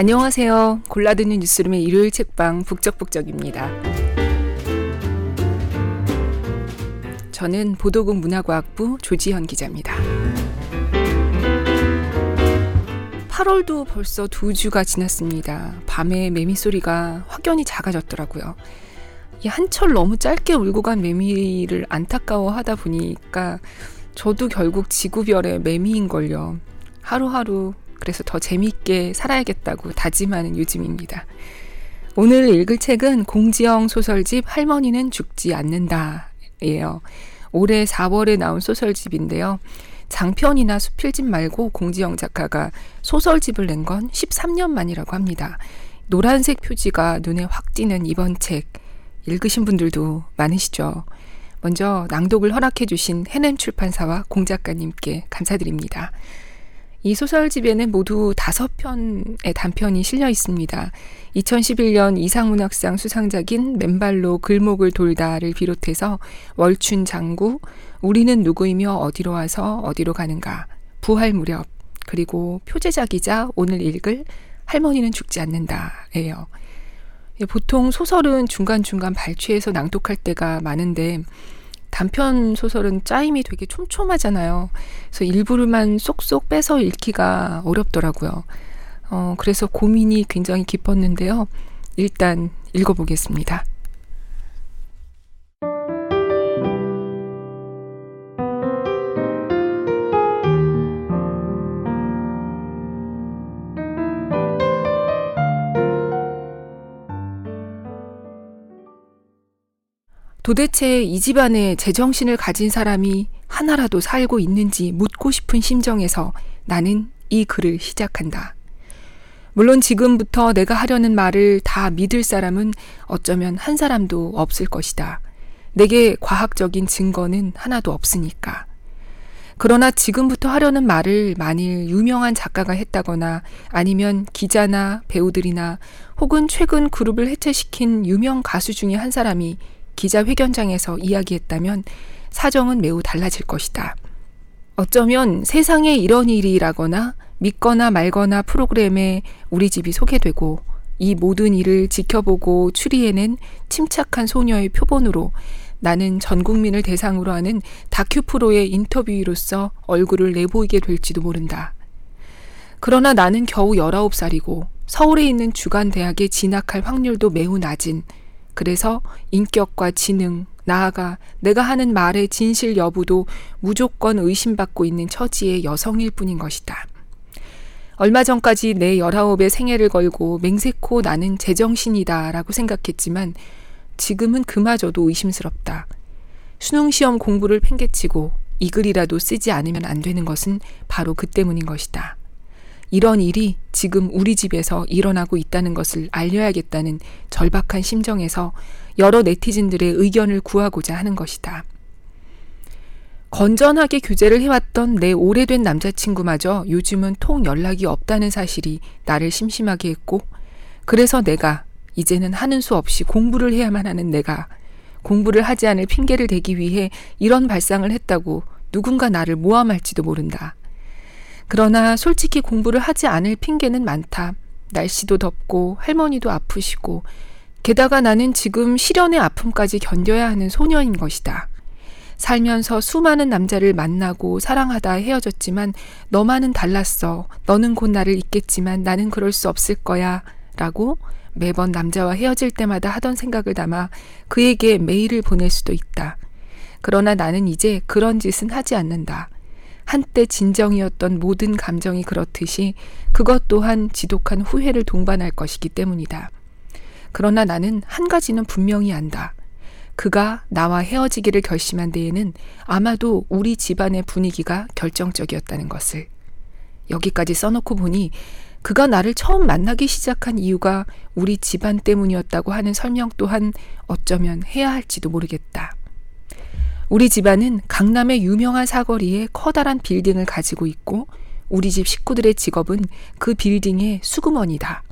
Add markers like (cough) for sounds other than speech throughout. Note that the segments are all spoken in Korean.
안녕하세요. 골라듣는 뉴스룸의 일요일 책방 북적북적입니다. 저는 보도국 문화과학부 조지현 기자입니다. 8월도 벌써 두 주가 지났습니다. 밤에 매미 소리가 확연히 작아졌더라고요. 이 한철 너무 짧게 울고 간 매미를 안타까워 하다 보니까 저도 결국 지구별의 매미인걸요. 하루하루 그래서 더 재미있게 살아야겠다고 다짐하는 요즘입니다. 오늘 읽을 책은 공지영 소설집 할머니는 죽지 않는다 예요. 올해 4월에 나온 소설집인데요. 장편이나 수필집 말고 공지영 작가가 소설집을 낸 건 13년 만이라고 합니다. 노란색 표지가 눈에 확 띄는 이번 책 읽으신 분들도 많으시죠. 먼저 낭독을 허락해 주신 해냄 출판사와 공 작가님께 감사드립니다. 이 소설집에는 모두 다섯 편의 단편이 실려 있습니다. 2011년 이상문학상 수상작인 맨발로 글목을 돌다를 비롯해서 월춘 장구, 우리는 누구이며 어디로 와서 어디로 가는가, 부활 무렵, 그리고 표제작이자 오늘 읽을 할머니는 죽지 않는다예요. 보통 소설은 중간중간 발췌해서 낭독할 때가 많은데 단편 소설은 짜임이 되게 촘촘하잖아요. 그래서 일부를만 쏙쏙 빼서 읽기가 어렵더라고요. 어, 그래서 고민이 굉장히 깊었는데요. 일단 읽어보겠습니다. 도대체 이 집안에 제정신을 가진 사람이 하나라도 살고 있는지 묻고 싶은 심정에서 나는 이 글을 시작한다. 물론 지금부터 내가 하려는 말을 다 믿을 사람은 어쩌면 한 사람도 없을 것이다. 내게 과학적인 증거는 하나도 없으니까. 그러나 지금부터 하려는 말을 만일 유명한 작가가 했다거나 아니면 기자나 배우들이나 혹은 최근 그룹을 해체시킨 유명 가수 중에 한 사람이 기자회견장에서 이야기했다면 사정은 매우 달라질 것이다. 어쩌면 세상에 이런 일이라거나 믿거나 말거나 프로그램에 우리 집이 소개되고 이 모든 일을 지켜보고 추리해낸 침착한 소녀의 표본으로 나는 전 국민을 대상으로 하는 다큐 프로의 인터뷰로서 얼굴을 내보이게 될지도 모른다. 그러나 나는 겨우 19살이고 서울에 있는 주간 대학에 진학할 확률도 매우 낮은 그래서 인격과 지능, 나아가 내가 하는 말의 진실 여부도 무조건 의심받고 있는 처지의 여성일 뿐인 것이다. 얼마 전까지 내 열아홉의 생애를 걸고 맹세코 나는 제정신이다 라고 생각했지만 지금은 그마저도 의심스럽다. 수능시험 공부를 팽개치고 이 글이라도 쓰지 않으면 안 되는 것은 바로 그 때문인 것이다. 이런 일이 지금 우리 집에서 일어나고 있다는 것을 알려야겠다는 절박한 심정에서 여러 네티즌들의 의견을 구하고자 하는 것이다. 건전하게 교제를 해왔던 내 오래된 남자친구마저 요즘은 통 연락이 없다는 사실이 나를 심심하게 했고, 그래서 내가 이제는 하는 수 없이 공부를 해야만 하는 내가 공부를 하지 않을 핑계를 대기 위해 이런 발상을 했다고 누군가 나를 모함할지도 모른다. 그러나 솔직히 공부를 하지 않을 핑계는 많다. 날씨도 덥고 할머니도 아프시고 게다가 나는 지금 실연의 아픔까지 견뎌야 하는 소녀인 것이다. 살면서 수많은 남자를 만나고 사랑하다 헤어졌지만 너만은 달랐어. 너는 곧 나를 잊겠지만 나는 그럴 수 없을 거야. 라고 매번 남자와 헤어질 때마다 하던 생각을 담아 그에게 메일을 보낼 수도 있다. 그러나 나는 이제 그런 짓은 하지 않는다. 한때 진정이었던 모든 감정이 그렇듯이 그것 또한 지독한 후회를 동반할 것이기 때문이다. 그러나 나는 한 가지는 분명히 안다. 그가 나와 헤어지기를 결심한 데에는 아마도 우리 집안의 분위기가 결정적이었다는 것을. 여기까지 써놓고 보니 그가 나를 처음 만나기 시작한 이유가 우리 집안 때문이었다고 하는 설명 또한 어쩌면 해야 할지도 모르겠다. 우리 집안은 강남의 유명한 사거리에 커다란 빌딩을 가지고 있고 우리 집 식구들의 직업은 그 빌딩의 수금원이다.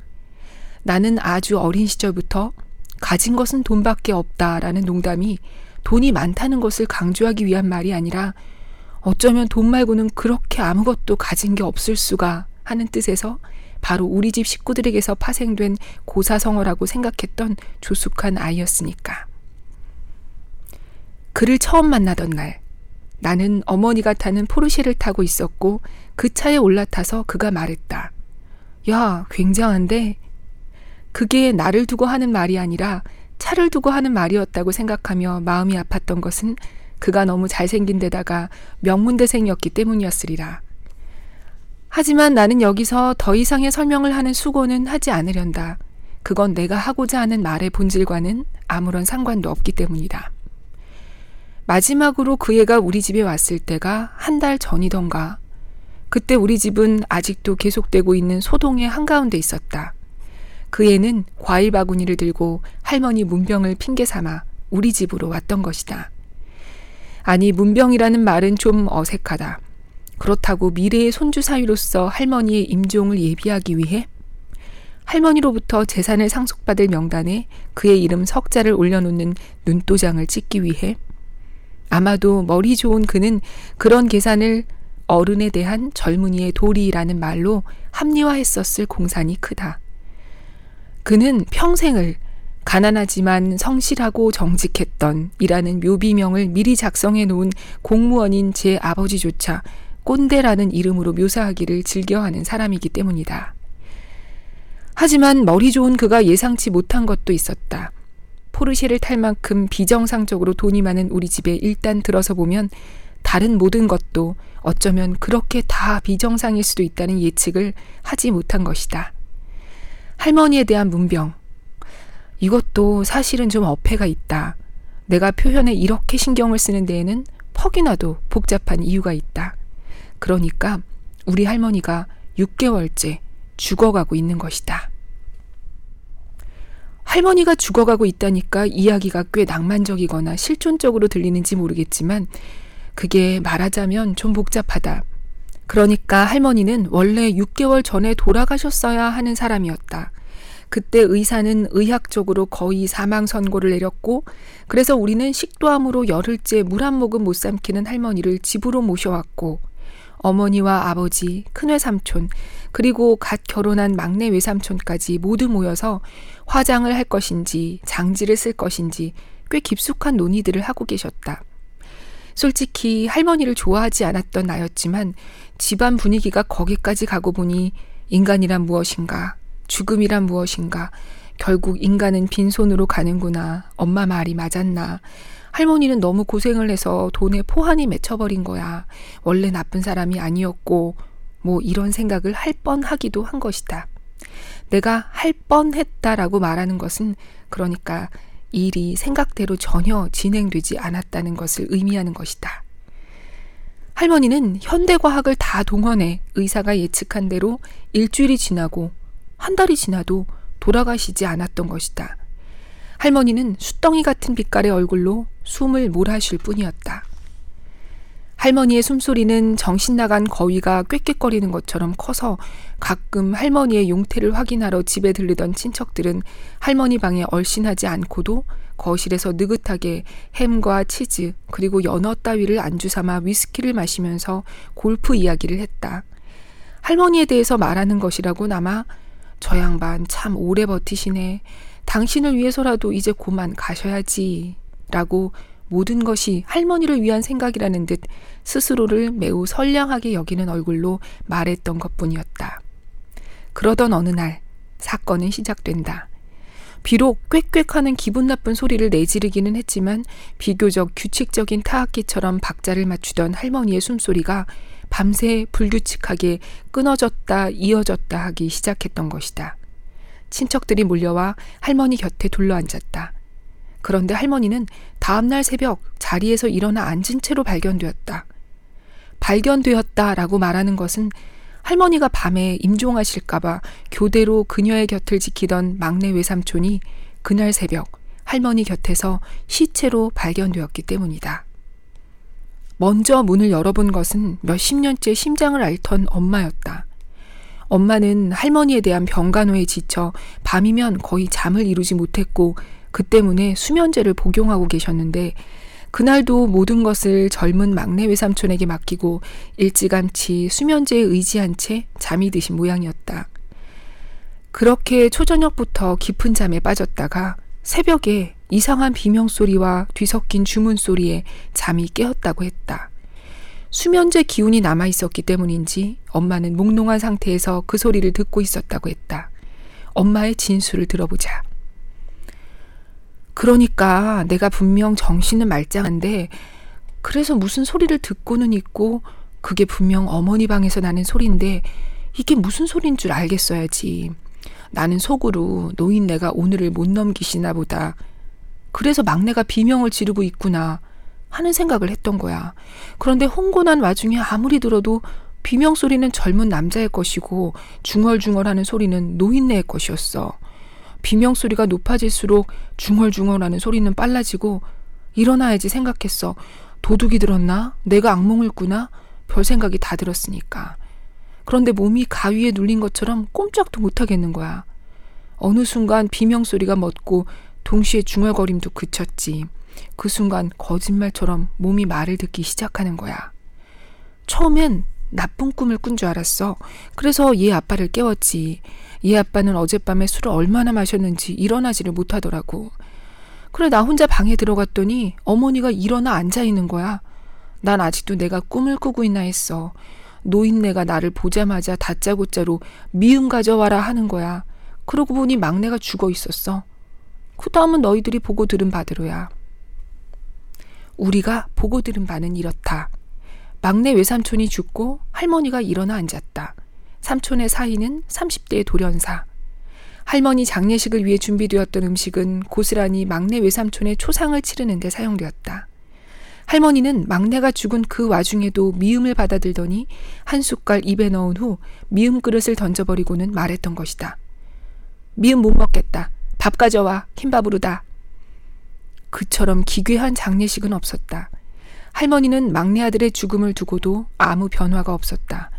나는 아주 어린 시절부터 가진 것은 돈밖에 없다라는 농담이 돈이 많다는 것을 강조하기 위한 말이 아니라 어쩌면 돈 말고는 그렇게 아무것도 가진 게 없을 수가 하는 뜻에서 바로 우리 집 식구들에게서 파생된 고사성어라고 생각했던 조숙한 아이였으니까. 그를 처음 만나던 날, 나는 어머니가 타는 포르쉐를 타고 있었고 그 차에 올라타서 그가 말했다. 야, 굉장한데? 그게 나를 두고 하는 말이 아니라 차를 두고 하는 말이었다고 생각하며 마음이 아팠던 것은 그가 너무 잘생긴 데다가 명문대생이었기 때문이었으리라. 하지만 나는 여기서 더 이상의 설명을 하는 수고는 하지 않으련다. 그건 내가 하고자 하는 말의 본질과는 아무런 상관도 없기 때문이다. 마지막으로 그 애가 우리 집에 왔을 때가 한 달 전이던가. 그때 우리 집은 아직도 계속되고 있는 소동의 한가운데 있었다. 그 애는 과일 바구니를 들고 할머니 문병을 핑계 삼아 우리 집으로 왔던 것이다. 아니, 문병이라는 말은 좀 어색하다. 그렇다고 미래의 손주 사위로서 할머니의 임종을 예비하기 위해 할머니로부터 재산을 상속받을 명단에 그의 이름 석자를 올려놓는 눈도장을 찍기 위해 아마도 머리 좋은 그는 그런 계산을 어른에 대한 젊은이의 도리라는 말로 합리화했었을 공산이 크다. 그는 평생을 가난하지만 성실하고 정직했던 이라는 묘비명을 미리 작성해 놓은 공무원인 제 아버지조차 꼰대라는 이름으로 묘사하기를 즐겨하는 사람이기 때문이다. 하지만 머리 좋은 그가 예상치 못한 것도 있었다. 포르쉐를 탈 만큼 비정상적으로 돈이 많은 우리 집에 일단 들어서 보면 다른 모든 것도 어쩌면 그렇게 다 비정상일 수도 있다는 예측을 하지 못한 것이다. 할머니에 대한 문병. 이것도 사실은 좀 어폐가 있다. 내가 표현에 이렇게 신경을 쓰는 데에는 퍽이나도 복잡한 이유가 있다. 그러니까 우리 할머니가 6개월째 죽어가고 있는 것이다. 할머니가 죽어가고 있다니까 이야기가 꽤 낭만적이거나 실존적으로 들리는지 모르겠지만 그게 말하자면 좀 복잡하다. 그러니까 할머니는 원래 6개월 전에 돌아가셨어야 하는 사람이었다. 그때 의사는 의학적으로 거의 사망 선고를 내렸고 그래서 우리는 식도암으로 열흘째 물 한 모금 못 삼키는 할머니를 집으로 모셔왔고 어머니와 아버지, 큰외삼촌, 그리고 갓 결혼한 막내 외삼촌까지 모두 모여서 화장을 할 것인지 장지를 쓸 것인지 꽤 깊숙한 논의들을 하고 계셨다. 솔직히 할머니를 좋아하지 않았던 나였지만 집안 분위기가 거기까지 가고 보니 인간이란 무엇인가, 죽음이란 무엇인가, 결국 인간은 빈손으로 가는구나, 엄마 말이 맞았나, 할머니는 너무 고생을 해서 돈에 포한이 맺혀버린 거야. 원래 나쁜 사람이 아니었고, 뭐 이런 생각을 할 뻔하기도 한 것이다. 내가 할 뻔했다라고 말하는 것은 그러니까 일이 생각대로 전혀 진행되지 않았다는 것을 의미하는 것이다. 할머니는 현대과학을 다 동원해 의사가 예측한 대로 일주일이 지나고 한 달이 지나도 돌아가시지 않았던 것이다. 할머니는 숫덩이 같은 빛깔의 얼굴로 숨을 몰아쉴 뿐이었다. 할머니의 숨소리는 정신 나간 거위가 꾀꾀거리는 것처럼 커서 가끔 할머니의 용태를 확인하러 집에 들르던 친척들은 할머니 방에 얼씬하지 않고도 거실에서 느긋하게 햄과 치즈 그리고 연어 따위를 안주 삼아 위스키를 마시면서 골프 이야기를 했다. 할머니에 대해서 말하는 것이라고 아마 저 양반 참 오래 버티시네. 당신을 위해서라도 이제 고만 가셔야지. 라고 모든 것이 할머니를 위한 생각이라는 듯 스스로를 매우 선량하게 여기는 얼굴로 말했던 것 뿐이었다. 그러던 어느 날 사건은 시작된다. 비록 꽥꽥하는 기분 나쁜 소리를 내지르기는 했지만 비교적 규칙적인 타악기처럼 박자를 맞추던 할머니의 숨소리가 밤새 불규칙하게 끊어졌다 이어졌다 하기 시작했던 것이다. 친척들이 몰려와 할머니 곁에 둘러앉았다. 그런데 할머니는 다음날 새벽 자리에서 일어나 앉은 채로 발견되었다. 발견되었다라고 말하는 것은 할머니가 밤에 임종하실까봐 교대로 그녀의 곁을 지키던 막내 외삼촌이 그날 새벽 할머니 곁에서 시체로 발견되었기 때문이다. 먼저 문을 열어본 것은 몇십 년째 심장을 앓던 엄마였다. 엄마는 할머니에 대한 병간호에 지쳐 밤이면 거의 잠을 이루지 못했고 그 때문에 수면제를 복용하고 계셨는데 그날도 모든 것을 젊은 막내 외삼촌에게 맡기고 일찌감치 수면제에 의지한 채 잠이 드신 모양이었다. 그렇게 초저녁부터 깊은 잠에 빠졌다가 새벽에 이상한 비명소리와 뒤섞인 주문소리에 잠이 깨었다고 했다. 수면제 기운이 남아 있었기 때문인지 엄마는 몽롱한 상태에서 그 소리를 듣고 있었다고 했다. 엄마의 진술을 들어보자. 그러니까 내가 분명 정신은 말짱한데 그래서 무슨 소리를 듣고는 있고 그게 분명 어머니 방에서 나는 소리인데 이게 무슨 소리인 줄 알겠어야지. 나는 속으로 노인네가 오늘을 못 넘기시나 보다. 그래서 막내가 비명을 지르고 있구나 하는 생각을 했던 거야. 그런데 홍곤한 와중에 아무리 들어도 비명 소리는 젊은 남자의 것이고 중얼중얼하는 소리는 노인네의 것이었어. 비명 소리가 높아질수록 중얼중얼하는 소리는 빨라지고 일어나야지 생각했어. 도둑이 들었나? 내가 악몽을 꾸나? 별 생각이 다 들었으니까. 그런데 몸이 가위에 눌린 것처럼 꼼짝도 못하겠는 거야. 어느 순간 비명 소리가 멎고 동시에 중얼거림도 그쳤지. 그 순간 거짓말처럼 몸이 말을 듣기 시작하는 거야. 처음엔 나쁜 꿈을 꾼 줄 알았어. 그래서 얘 아빠를 깨웠지. 얘 아빠는 어젯밤에 술을 얼마나 마셨는지 일어나지를 못하더라고. 그래, 나 혼자 방에 들어갔더니 어머니가 일어나 앉아 있는 거야. 난 아직도 내가 꿈을 꾸고 있나 했어. 노인네가 나를 보자마자 다짜고짜로 미음 가져와라 하는 거야. 그러고 보니 막내가 죽어 있었어. 그 다음은 너희들이 보고 들은 바대로야. 우리가 보고 들은 바는 이렇다. 막내 외삼촌이 죽고 할머니가 일어나 앉았다. 삼촌의 사이는 30대의 돌연사. 할머니 장례식을 위해 준비되었던 음식은 고스란히 막내 외삼촌의 초상을 치르는데 사용되었다. 할머니는 막내가 죽은 그 와중에도 미움을 받아들더니 한 숟갈 입에 넣은 후 미음 그릇을 던져버리고는 말했던 것이다. 미음 못 먹겠다. 밥 가져와. 흰밥으로다. 그처럼 기괴한 장례식은 없었다. 할머니는 막내 아들의 죽음을 두고도 아무 변화가 없었다.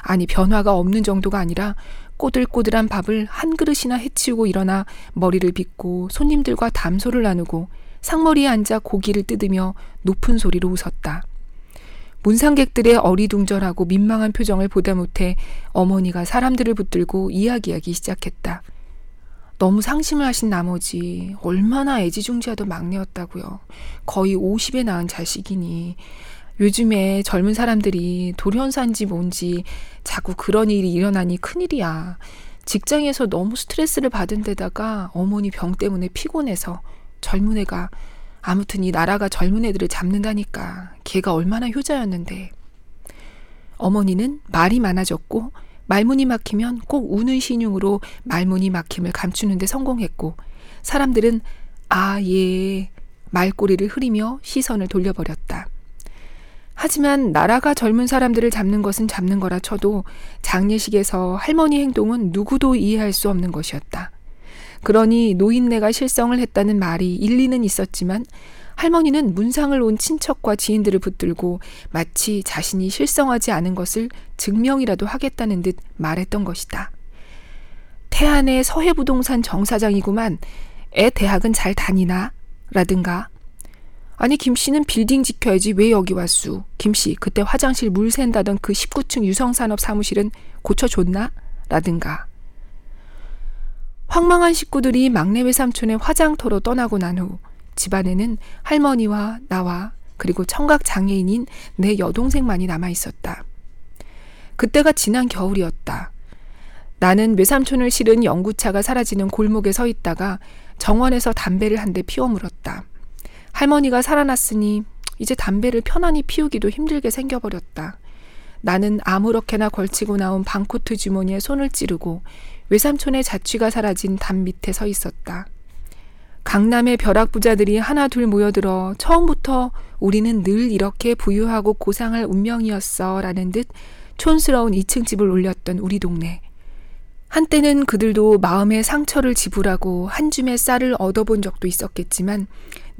아니, 변화가 없는 정도가 아니라 꼬들꼬들한 밥을 한 그릇이나 해치우고 일어나 머리를 빗고 손님들과 담소를 나누고 상머리에 앉아 고기를 뜯으며 높은 소리로 웃었다. 문상객들의 어리둥절하고 민망한 표정을 보다 못해 어머니가 사람들을 붙들고 이야기하기 시작했다. 너무 상심을 하신 나머지 얼마나 애지중지하던 막내였다고요. 거의 50에 낳은 자식이니 요즘에 젊은 사람들이 돌연사인지 뭔지 자꾸 그런 일이 일어나니 큰일이야. 직장에서 너무 스트레스를 받은 데다가 어머니 병 때문에 피곤해서 젊은 애가 아무튼 이 나라가 젊은 애들을 잡는다니까 걔가 얼마나 효자였는데 어머니는 말이 많아졌고 말문이 막히면 꼭 우는 신용으로 말문이 막힘을 감추는데 성공했고 사람들은 아, 예, 말꼬리를 흐리며 시선을 돌려버렸다. 하지만 나라가 젊은 사람들을 잡는 것은 잡는 거라 쳐도 장례식에서 할머니 행동은 누구도 이해할 수 없는 것이었다. 그러니 노인네가 실성을 했다는 말이 일리는 있었지만 할머니는 문상을 온 친척과 지인들을 붙들고 마치 자신이 실성하지 않은 것을 증명이라도 하겠다는 듯 말했던 것이다. 태안의 서해부동산 정사장이구만. 애 대학은 잘 다니나? 라든가. 아니 김 씨는 빌딩 지켜야지 왜 여기 왔수? 김 씨 그때 화장실 물 샌다던 그 19층 유성산업 사무실은 고쳐줬나? 라든가. 황망한 식구들이 막내 외삼촌의 화장터로 떠나고 난 후 집안에는 할머니와 나와 그리고 청각 장애인인 내 여동생만이 남아 있었다. 그때가 지난 겨울이었다. 나는 외삼촌을 실은 연구차가 사라지는 골목에 서 있다가 정원에서 담배를 한 대 피워 물었다. 할머니가 살아났으니 이제 담배를 편안히 피우기도 힘들게 생겨버렸다. 나는 아무렇게나 걸치고 나온 방코트 주머니에 손을 찌르고 외삼촌의 자취가 사라진 담 밑에 서 있었다. 강남의 벼락부자들이 하나 둘 모여들어 처음부터 우리는 늘 이렇게 부유하고 고상할 운명이었어 라는 듯 촌스러운 2층 집을 올렸던 우리 동네. 한때는 그들도 마음의 상처를 지불하고 한 줌의 쌀을 얻어본 적도 있었겠지만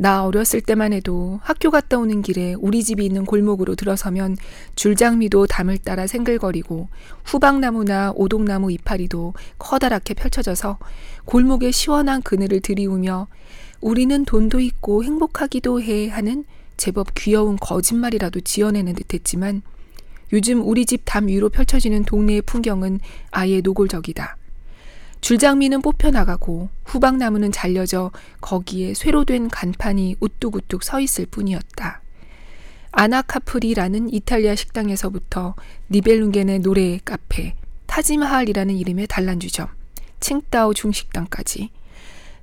나 어렸을 때만 해도 학교 갔다 오는 길에 우리 집이 있는 골목으로 들어서면 줄장미도 담을 따라 생글거리고 후방나무나 오동나무 이파리도 커다랗게 펼쳐져서 골목에 시원한 그늘을 들이우며 우리는 돈도 있고 행복하기도 해 하는 제법 귀여운 거짓말이라도 지어내는 듯 했지만 요즘 우리 집 담 위로 펼쳐지는 동네의 풍경은 아예 노골적이다. 줄장미는 뽑혀나가고 후방나무는 잘려져 거기에 쇠로 된 간판이 우뚝우뚝 서 있을 뿐이었다. 아나카프리라는 이탈리아 식당에서부터 니벨룽겐의 노래 카페, 타지마할이라는 이름의 단란주점, 칭따오 중식당까지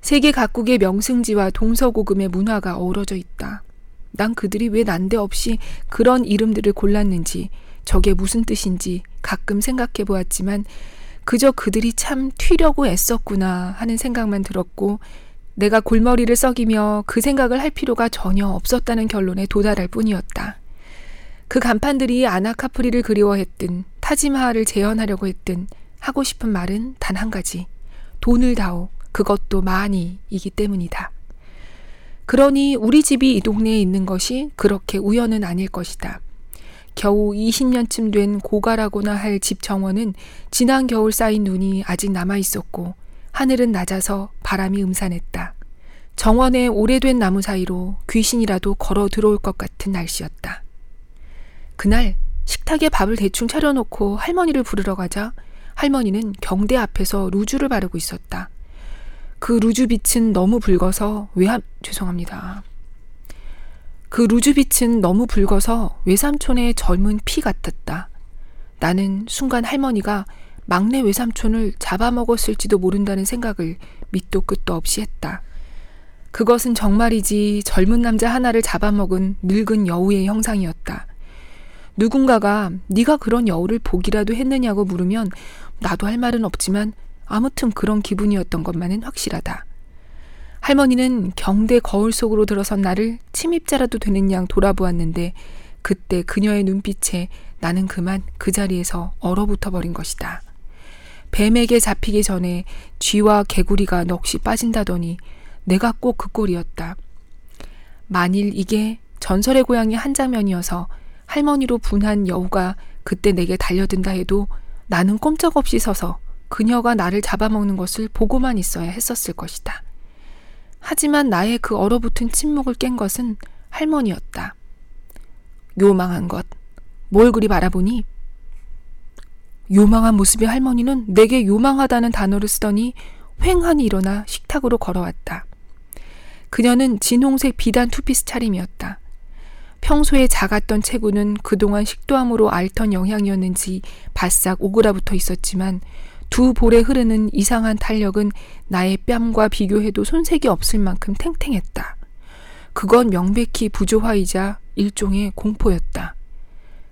세계 각국의 명승지와 동서고금의 문화가 어우러져 있다. 난 그들이 왜 난데없이 그런 이름들을 골랐는지 저게 무슨 뜻인지 가끔 생각해 보았지만 그저 그들이 참 튀려고 애썼구나 하는 생각만 들었고 내가 골머리를 썩이며 그 생각을 할 필요가 전혀 없었다는 결론에 도달할 뿐이었다. 그 간판들이 아나카프리를 그리워했든 타지마하를 재현하려고 했든 하고 싶은 말은 단 한 가지. 돈을 다오. 그것도 많이 이기 때문이다. 그러니 우리 집이 이 동네에 있는 것이 그렇게 우연은 아닐 것이다. 겨우 20년쯤 된 고가라고나 할 집 정원은 지난 겨울 쌓인 눈이 아직 남아 있었고 하늘은 낮아서 바람이 음산했다. 정원의 오래된 나무 사이로 귀신이라도 걸어 들어올 것 같은 날씨였다. 그날 식탁에 밥을 대충 차려놓고 할머니를 부르러 가자 할머니는 경대 앞에서 루즈를 바르고 있었다. 그 루즈 빛은 너무 붉어서 외함 죄송합니다. 그 루즈빛은 너무 붉어서 외삼촌의 젊은 피 같았다. 나는 순간 할머니가 막내 외삼촌을 잡아먹었을지도 모른다는 생각을 밑도 끝도 없이 했다. 그것은 정말이지 젊은 남자 하나를 잡아먹은 늙은 여우의 형상이었다. 누군가가 네가 그런 여우를 보기라도 했느냐고 물으면 나도 할 말은 없지만 아무튼 그런 기분이었던 것만은 확실하다. 할머니는 경대 거울 속으로 들어선 나를 침입자라도 되는 양 돌아보았는데 그때 그녀의 눈빛에 나는 그만 그 자리에서 얼어붙어 버린 것이다. 뱀에게 잡히기 전에 쥐와 개구리가 넋이 빠진다더니 내가 꼭 그 꼴이었다. 만일 이게 전설의 고향의 한 장면이어서 할머니로 분한 여우가 그때 내게 달려든다 해도 나는 꼼짝없이 서서 그녀가 나를 잡아먹는 것을 보고만 있어야 했었을 것이다. 하지만 나의 그 얼어붙은 침묵을 깬 것은 할머니였다. 요망한 것. 뭘 그리 바라보니? 요망한 모습의 할머니는 내게 요망하다는 단어를 쓰더니 횡하니 일어나 식탁으로 걸어왔다. 그녀는 진홍색 비단 투피스 차림이었다. 평소에 작았던 체구는 그동안 식도암으로 앓던 영향이었는지 바싹 오그라붙어 있었지만 두 볼에 흐르는 이상한 탄력은 나의 뺨과 비교해도 손색이 없을 만큼 탱탱했다. 그건 명백히 부조화이자 일종의 공포였다.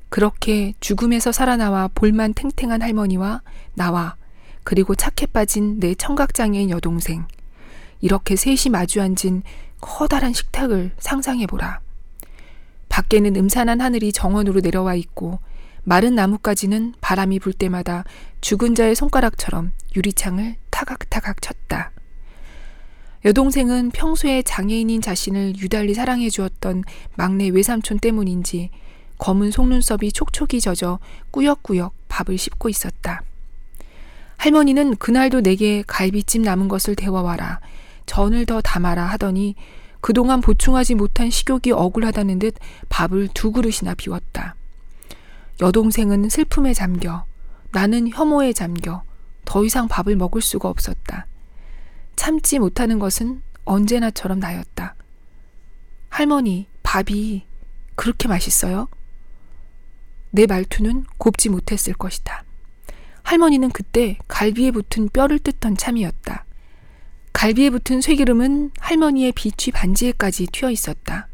그렇게 죽음에서 살아나와 볼만 탱탱한 할머니와 나와 그리고 착해 빠진 내 청각장애인 여동생. 이렇게 셋이 마주 앉은 커다란 식탁을 상상해보라. 밖에는 음산한 하늘이 정원으로 내려와 있고 마른 나뭇가지는 바람이 불 때마다 죽은 자의 손가락처럼 유리창을 타각타각 쳤다. 여동생은 평소에 장애인인 자신을 유달리 사랑해 주었던 막내 외삼촌 때문인지 검은 속눈썹이 촉촉이 젖어 꾸역꾸역 밥을 씹고 있었다. 할머니는 그날도 내게 갈비찜 남은 것을 데워와라, 전을 더 담아라 하더니 그동안 보충하지 못한 식욕이 억울하다는 듯 밥을 두 그릇이나 비웠다. 여동생은 슬픔에 잠겨, 나는 혐오에 잠겨 더 이상 밥을 먹을 수가 없었다. 참지 못하는 것은 언제나처럼 나였다. 할머니, 밥이 그렇게 맛있어요? 내 말투는 곱지 못했을 것이다. 할머니는 그때 갈비에 붙은 뼈를 뜯던 참이었다. 갈비에 붙은 쇠기름은 할머니의 비취 반지에까지 튀어 있었다.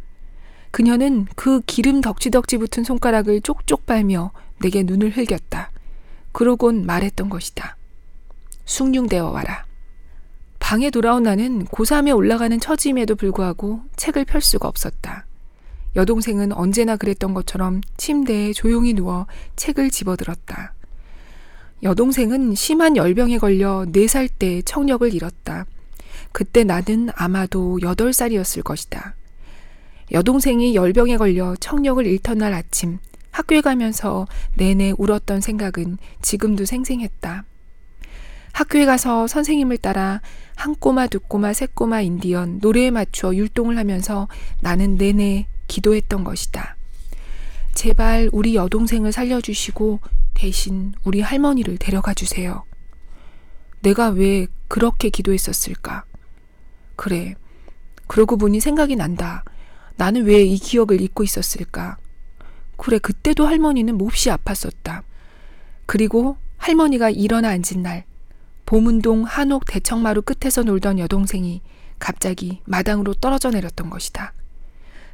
그녀는 그 기름 덕지덕지 붙은 손가락을 쪽쪽 빨며 내게 눈을 흘겼다. 그러곤 말했던 것이다. 숭늉되어 와라. 방에 돌아온 나는 고3에 올라가는 처짐에도 불구하고 책을 펼 수가 없었다. 여동생은 언제나 그랬던 것처럼 침대에 조용히 누워 책을 집어들었다. 여동생은 심한 열병에 걸려 4살 때 청력을 잃었다. 그때 나는 아마도 8살이었을 것이다. 여동생이 열병에 걸려 청력을 잃던 날 아침 학교에 가면서 내내 울었던 생각은 지금도 생생했다. 학교에 가서 선생님을 따라 한 꼬마 두 꼬마 세 꼬마 인디언 노래에 맞추어 율동을 하면서 나는 내내 기도했던 것이다. 제발 우리 여동생을 살려주시고 대신 우리 할머니를 데려가 주세요. 내가 왜 그렇게 기도했었을까? 그래. 그러고 보니 생각이 난다. 나는 왜 이 기억을 잊고 있었을까? 그래, 그때도 할머니는 몹시 아팠었다. 그리고 할머니가 일어나 앉은 날, 보문동 한옥 대청마루 끝에서 놀던 여동생이 갑자기 마당으로 떨어져 내렸던 것이다.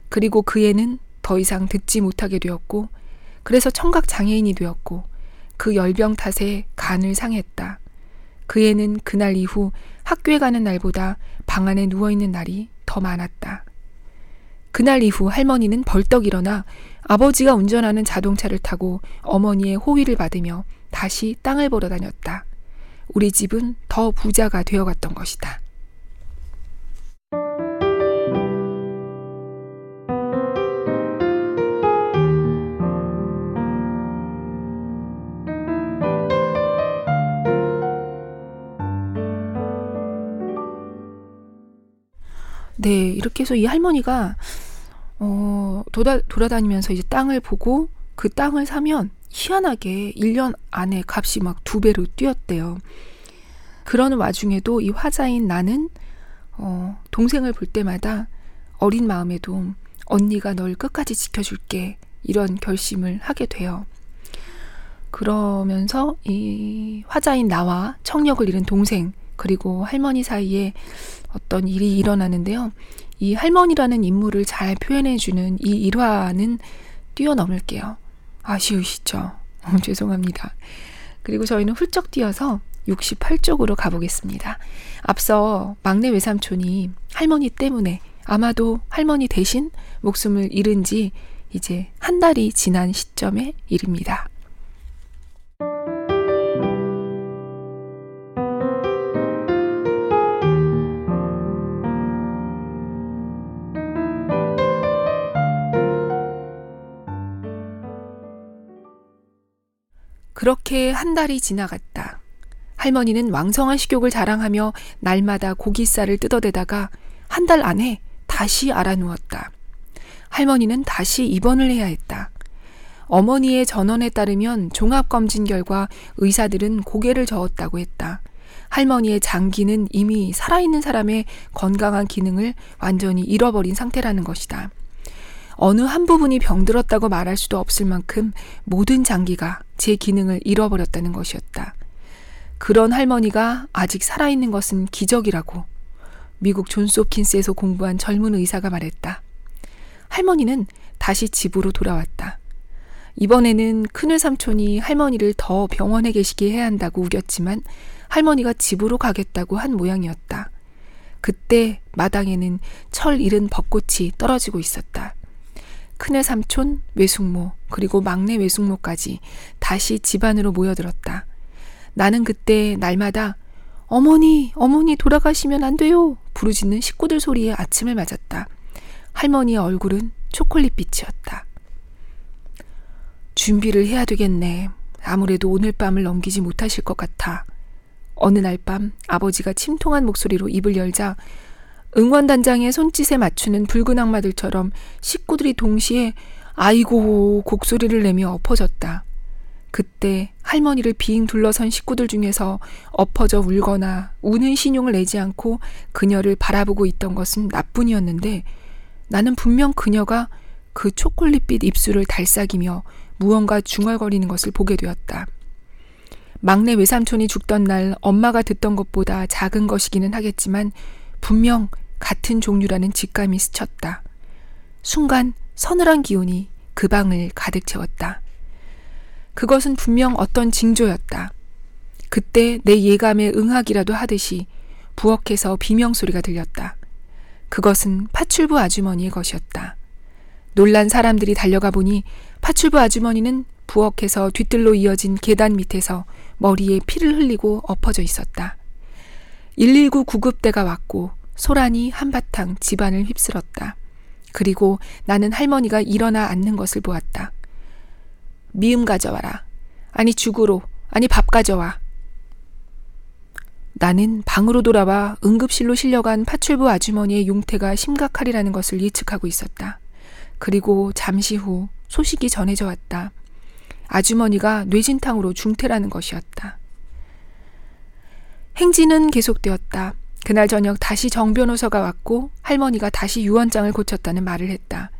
그리고 그 애는 더 이상 듣지 못하게 되었고, 그래서 청각 장애인이 되었고, 그 열병 탓에 간을 상했다. 그 애는 그날 이후 학교에 가는 날보다 방 안에 누워있는 날이 더 많았다. 그날 이후 할머니는 벌떡 일어나 아버지가 운전하는 자동차를 타고 어머니의 호의를 받으며 다시 땅을 보러 다녔다. 우리 집은 더 부자가 되어갔던 것이다. 네, 이렇게 해서 이 할머니가 어, 돌아, 돌아다니면서 이제 땅을 보고 그 땅을 사면 희한하게 1년 안에 값이 막 두 배로 뛰었대요. 그러는 와중에도 이 화자인 나는 어, 동생을 볼 때마다 어린 마음에도 언니가 널 끝까지 지켜줄게 이런 결심을 하게 돼요. 그러면서 이 화자인 나와 청력을 잃은 동생 그리고 할머니 사이에 어떤 일이 일어나는데요. 이 할머니라는 인물을 잘 표현해주는 이 일화는 뛰어넘을게요. 아쉬우시죠? (laughs) 죄송합니다. 그리고 저희는 훌쩍 뛰어서 68쪽으로 가보겠습니다. 앞서 막내 외삼촌이 할머니 때문에 아마도 할머니 대신 목숨을 잃은 지 이제 한 달이 지난 시점의 일입니다. 그렇게 한 달이 지나갔다. 할머니는 왕성한 식욕을 자랑하며 날마다 고기살을 뜯어대다가 한 달 안에 다시 알아누웠다. 할머니는 다시 입원을 해야 했다. 어머니의 전원에 따르면 종합검진 결과 의사들은 고개를 저었다고 했다. 할머니의 장기는 이미 살아있는 사람의 건강한 기능을 완전히 잃어버린 상태라는 것이다. 어느 한 부분이 병들었다고 말할 수도 없을 만큼 모든 장기가 제 기능을 잃어버렸다는 것이었다. 그런 할머니가 아직 살아있는 것은 기적이라고 미국 존스 홉킨스에서 공부한 젊은 의사가 말했다. 할머니는 다시 집으로 돌아왔다. 이번에는 큰을 삼촌이 할머니를 더 병원에 계시게 해야 한다고 우겼지만 할머니가 집으로 가겠다고 한 모양이었다. 그때 마당에는 철 잃은 벚꽃이 떨어지고 있었다. 큰애 삼촌, 외숙모, 그리고 막내 외숙모까지 다시 집안으로 모여들었다. 나는 그때 날마다 어머니, 어머니 돌아가시면 안 돼요. 부르짖는 식구들 소리에 아침을 맞았다. 할머니의 얼굴은 초콜릿빛이었다. 준비를 해야 되겠네. 아무래도 오늘 밤을 넘기지 못하실 것 같아. 어느 날 밤 아버지가 침통한 목소리로 입을 열자 응원단장의 손짓에 맞추는 붉은 악마들처럼 식구들이 동시에 아이고 곡소리를 내며 엎어졌다. 그때 할머니를 빙 둘러선 식구들 중에서 엎어져 울거나 우는 신용을 내지 않고 그녀를 바라보고 있던 것은 나뿐이었는데 나는 분명 그녀가 그 초콜릿빛 입술을 달싹이며 무언가 중얼거리는 것을 보게 되었다. 막내 외삼촌이 죽던 날 엄마가 듣던 것보다 작은 것이기는 하겠지만 분명 같은 종류라는 직감이 스쳤다. 순간 서늘한 기운이 그 방을 가득 채웠다. 그것은 분명 어떤 징조였다. 그때 내 예감에 응하기라도 하듯이 부엌에서 비명소리가 들렸다. 그것은 파출부 아주머니의 것이었다. 놀란 사람들이 달려가 보니 파출부 아주머니는 부엌에서 뒤뜰로 이어진 계단 밑에서 머리에 피를 흘리고 엎어져 있었다. 119 구급대가 왔고 소란이 한바탕 집안을 휩쓸었다. 그리고 나는 할머니가 일어나 앉는 것을 보았다. 미음 가져와라. 아니 죽으로. 아니 밥 가져와. 나는 방으로 돌아와 응급실로 실려간 파출부 아주머니의 용태가 심각하리라는 것을 예측하고 있었다. 그리고 잠시 후 소식이 전해져 왔다. 아주머니가 뇌진탕으로 중태라는 것이었다. 행진은 계속되었다. 그날 저녁 다시 정 변호사가 왔고 할머니가 다시 유언장을 고쳤다는 말을 했다.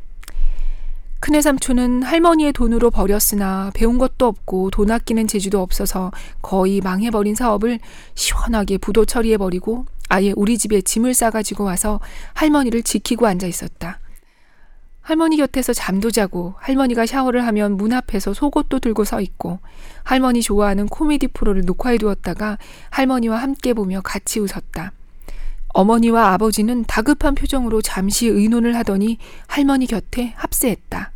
큰애 삼촌은 할머니의 돈으로 버렸으나 배운 것도 없고 돈 아끼는 재주도 없어서 거의 망해버린 사업을 시원하게 부도 처리해버리고 아예 우리 집에 짐을 싸가지고 와서 할머니를 지키고 앉아 있었다. 할머니 곁에서 잠도 자고 할머니가 샤워를 하면 문 앞에서 속옷도 들고 서 있고 할머니 좋아하는 코미디 프로를 녹화해 두었다가 할머니와 함께 보며 같이 웃었다. 어머니와 아버지는 다급한 표정으로 잠시 의논을 하더니 할머니 곁에 합세했다.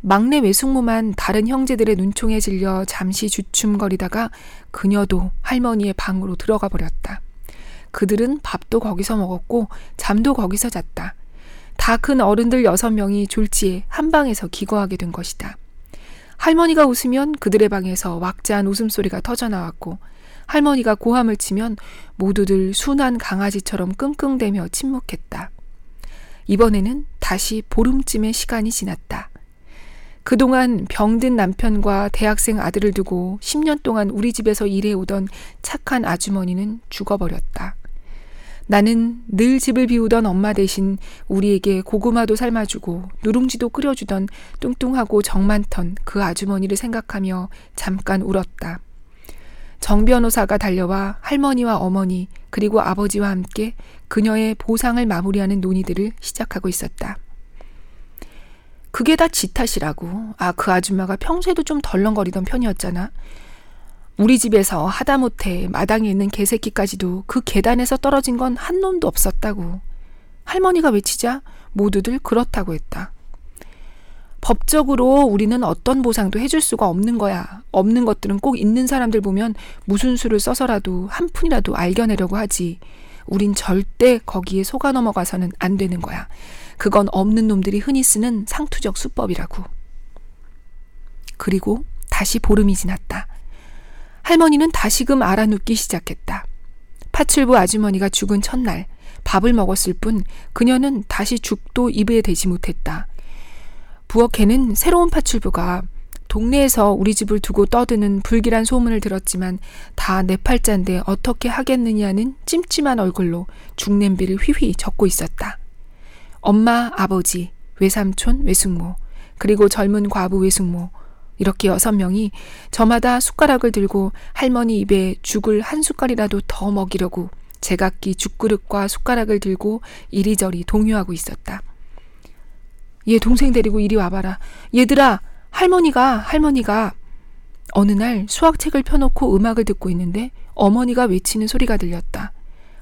막내 외숙모만 다른 형제들의 눈총에 질려 잠시 주춤거리다가 그녀도 할머니의 방으로 들어가 버렸다. 그들은 밥도 거기서 먹었고 잠도 거기서 잤다. 다 큰 어른들 여섯 명이 졸지에 한 방에서 기거하게 된 것이다. 할머니가 웃으면 그들의 방에서 왁자한 웃음소리가 터져 나왔고 할머니가 고함을 치면 모두들 순한 강아지처럼 끙끙대며 침묵했다. 이번에는 다시 보름쯤의 시간이 지났다. 그동안 병든 남편과 대학생 아들을 두고 10년 동안 우리 집에서 일해오던 착한 아주머니는 죽어버렸다. 나는 늘 집을 비우던 엄마 대신 우리에게 고구마도 삶아주고 누룽지도 끓여주던 뚱뚱하고 정 많던 그 아주머니를 생각하며 잠깐 울었다. 정 변호사가 달려와 할머니와 어머니 그리고 아버지와 함께 그녀의 보상을 마무리하는 논의들을 시작하고 있었다. 그게 다 지 탓이라고. 아, 그 아줌마가 평소에도 좀 덜렁거리던 편이었잖아. 우리 집에서 하다못해 마당에 있는 개새끼까지도 그 계단에서 떨어진 건 한 놈도 없었다고. 할머니가 외치자 모두들 그렇다고 했다. 법적으로 우리는 어떤 보상도 해줄 수가 없는 거야. 없는 것들은 꼭 있는 사람들 보면 무슨 수를 써서라도 한 푼이라도 알겨내려고 하지. 우린 절대 거기에 속아 넘어가서는 안 되는 거야. 그건 없는 놈들이 흔히 쓰는 상투적 수법이라고. 그리고 다시 보름이 지났다. 할머니는 다시금 알아눕기 시작했다. 파출부 아주머니가 죽은 첫날 밥을 먹었을 뿐 그녀는 다시 죽도 입에 대지 못했다. 부엌에는 새로운 파출부가 동네에서 우리 집을 두고 떠드는 불길한 소문을 들었지만 다 내 팔자인데 어떻게 하겠느냐는 찜찜한 얼굴로 죽냄비를 휘휘 적고 있었다. 엄마, 아버지, 외삼촌, 외숙모, 그리고 젊은 과부 외숙모, 이렇게 여섯 명이 저마다 숟가락을 들고 할머니 입에 죽을 한 숟갈이라도 더 먹이려고 제각기 죽그릇과 숟가락을 들고 이리저리 동요하고 있었다. 얘 동생 데리고 이리 와봐라. 얘들아, 할머니가, 할머니가. 어느 날 수학책을 펴놓고 음악을 듣고 있는데 어머니가 외치는 소리가 들렸다.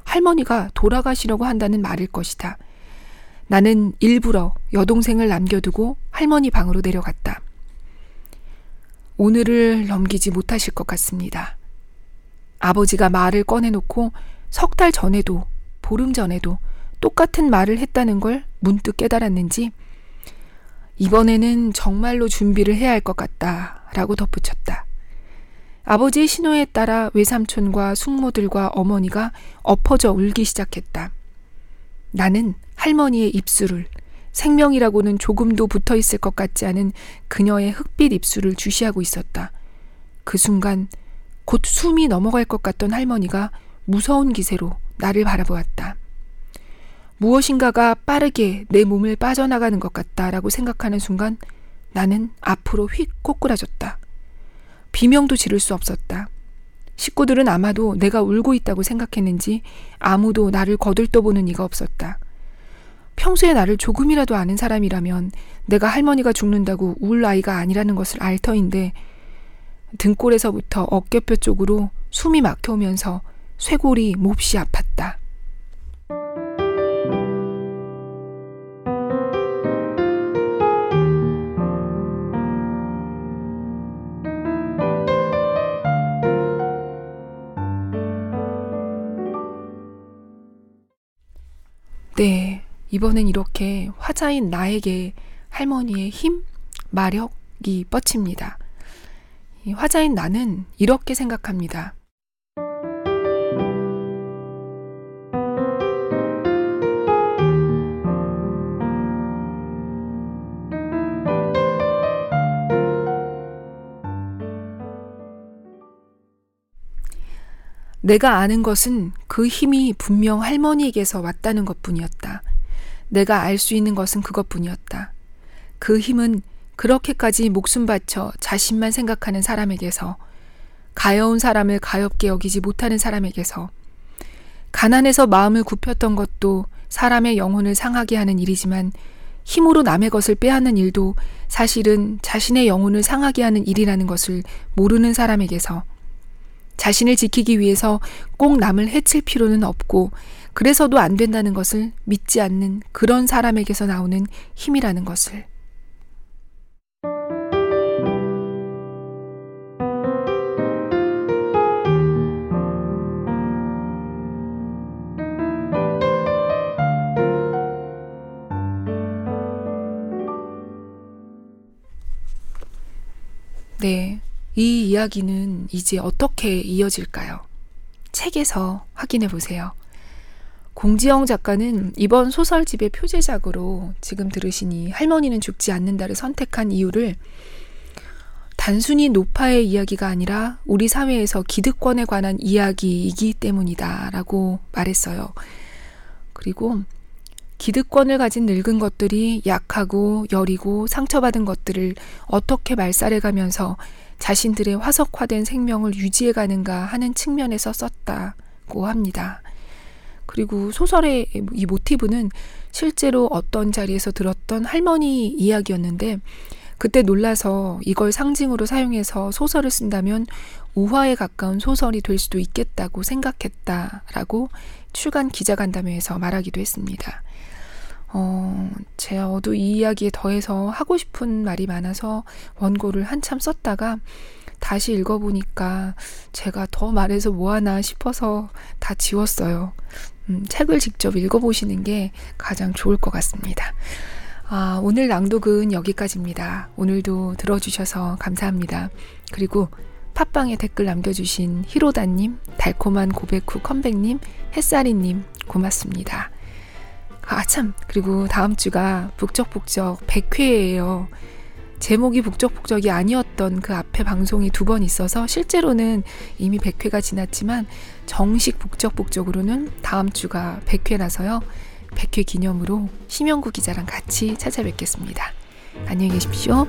할머니가 돌아가시려고 한다는 말일 것이다. 나는 일부러 여동생을 남겨두고 할머니 방으로 내려갔다. 오늘을 넘기지 못하실 것 같습니다. 아버지가 말을 꺼내놓고 석 달 전에도 보름 전에도 똑같은 말을 했다는 걸 문득 깨달았는지 이번에는 정말로 준비를 해야 할 것 같다. 라고 덧붙였다. 아버지의 신호에 따라 외삼촌과 숙모들과 어머니가 엎어져 울기 시작했다. 나는 할머니의 입술을 생명이라고는 조금도 붙어 있을 것 같지 않은 그녀의 흑빛 입술을 주시하고 있었다. 그 순간 곧 숨이 넘어갈 것 같던 할머니가 무서운 기세로 나를 바라보았다. 무엇인가가 빠르게 내 몸을 빠져나가는 것 같다라고 생각하는 순간 나는 앞으로 휙 꼬꾸라졌다. 비명도 지를 수 없었다. 식구들은 아마도 내가 울고 있다고 생각했는지 아무도 나를 거들떠보는 이가 없었다. 평소에 나를 조금이라도 아는 사람이라면 내가 할머니가 죽는다고 울 아이가 아니라는 것을 알 터인데 등골에서부터 어깨뼈 쪽으로 숨이 막혀오면서 쇄골이 몹시 아팠다. 네, 이번엔 이렇게 화자인 나에게 할머니의 힘, 마력이 뻗칩니다. 화자인 나는 이렇게 생각합니다. 내가 아는 것은 그 힘이 분명 할머니에게서 왔다는 것 뿐이었다. 내가 알 수 있는 것은 그것 뿐이었다. 그 힘은 그렇게까지 목숨 바쳐 자신만 생각하는 사람에게서, 가여운 사람을 가엽게 여기지 못하는 사람에게서, 가난해서 마음을 굽혔던 것도 사람의 영혼을 상하게 하는 일이지만 힘으로 남의 것을 빼앗는 일도 사실은 자신의 영혼을 상하게 하는 일이라는 것을 모르는 사람에게서 자신을 지키기 위해서 꼭 남을 해칠 필요는 없고 그래서도 안 된다는 것을 믿지 않는 그런 사람에게서 나오는 힘이라는 것을 네. 이 이야기는 이제 어떻게 이어질까요? 책에서 확인해 보세요. 공지영 작가는 이번 소설집의 표제작으로 지금 들으시니 할머니는 죽지 않는다를 선택한 이유를 단순히 노파의 이야기가 아니라 우리 사회에서 기득권에 관한 이야기이기 때문이다 라고 말했어요. 그리고 기득권을 가진 늙은 것들이 약하고 여리고 상처받은 것들을 어떻게 말살해 가면서 자신들의 화석화된 생명을 유지해 가는가 하는 측면에서 썼다고 합니다. 그리고 소설의 이 모티브는 실제로 어떤 자리에서 들었던 할머니 이야기였는데 그때 놀라서 이걸 상징으로 사용해서 소설을 쓴다면 우화에 가까운 소설이 될 수도 있겠다고 생각했다라고 출간 기자간담회에서 말하기도 했습니다. 어, 제어도 이 이야기에 더해서 하고 싶은 말이 많아서 원고를 한참 썼다가 다시 읽어보니까 제가 더 말해서 뭐하나 싶어서 다 지웠어요. 음, 책을 직접 읽어보시는 게 가장 좋을 것 같습니다. 아, 오늘 낭독은 여기까지입니다. 오늘도 들어주셔서 감사합니다. 그리고 팟빵에 댓글 남겨주신 히로다님, 달콤한 고백 후 컴백님, 햇살이님, 고맙습니다. 아, 참. 그리고 다음 주가 북적북적 100회예요. 제목이 북적북적이 아니었던 그 앞에 방송이 두 번 있어서 실제로는 이미 100회가 지났지만 정식 북적북적으로는 다음 주가 100회라서요. 100회 기념으로 심영구 기자랑 같이 찾아뵙겠습니다. 안녕히 계십시오.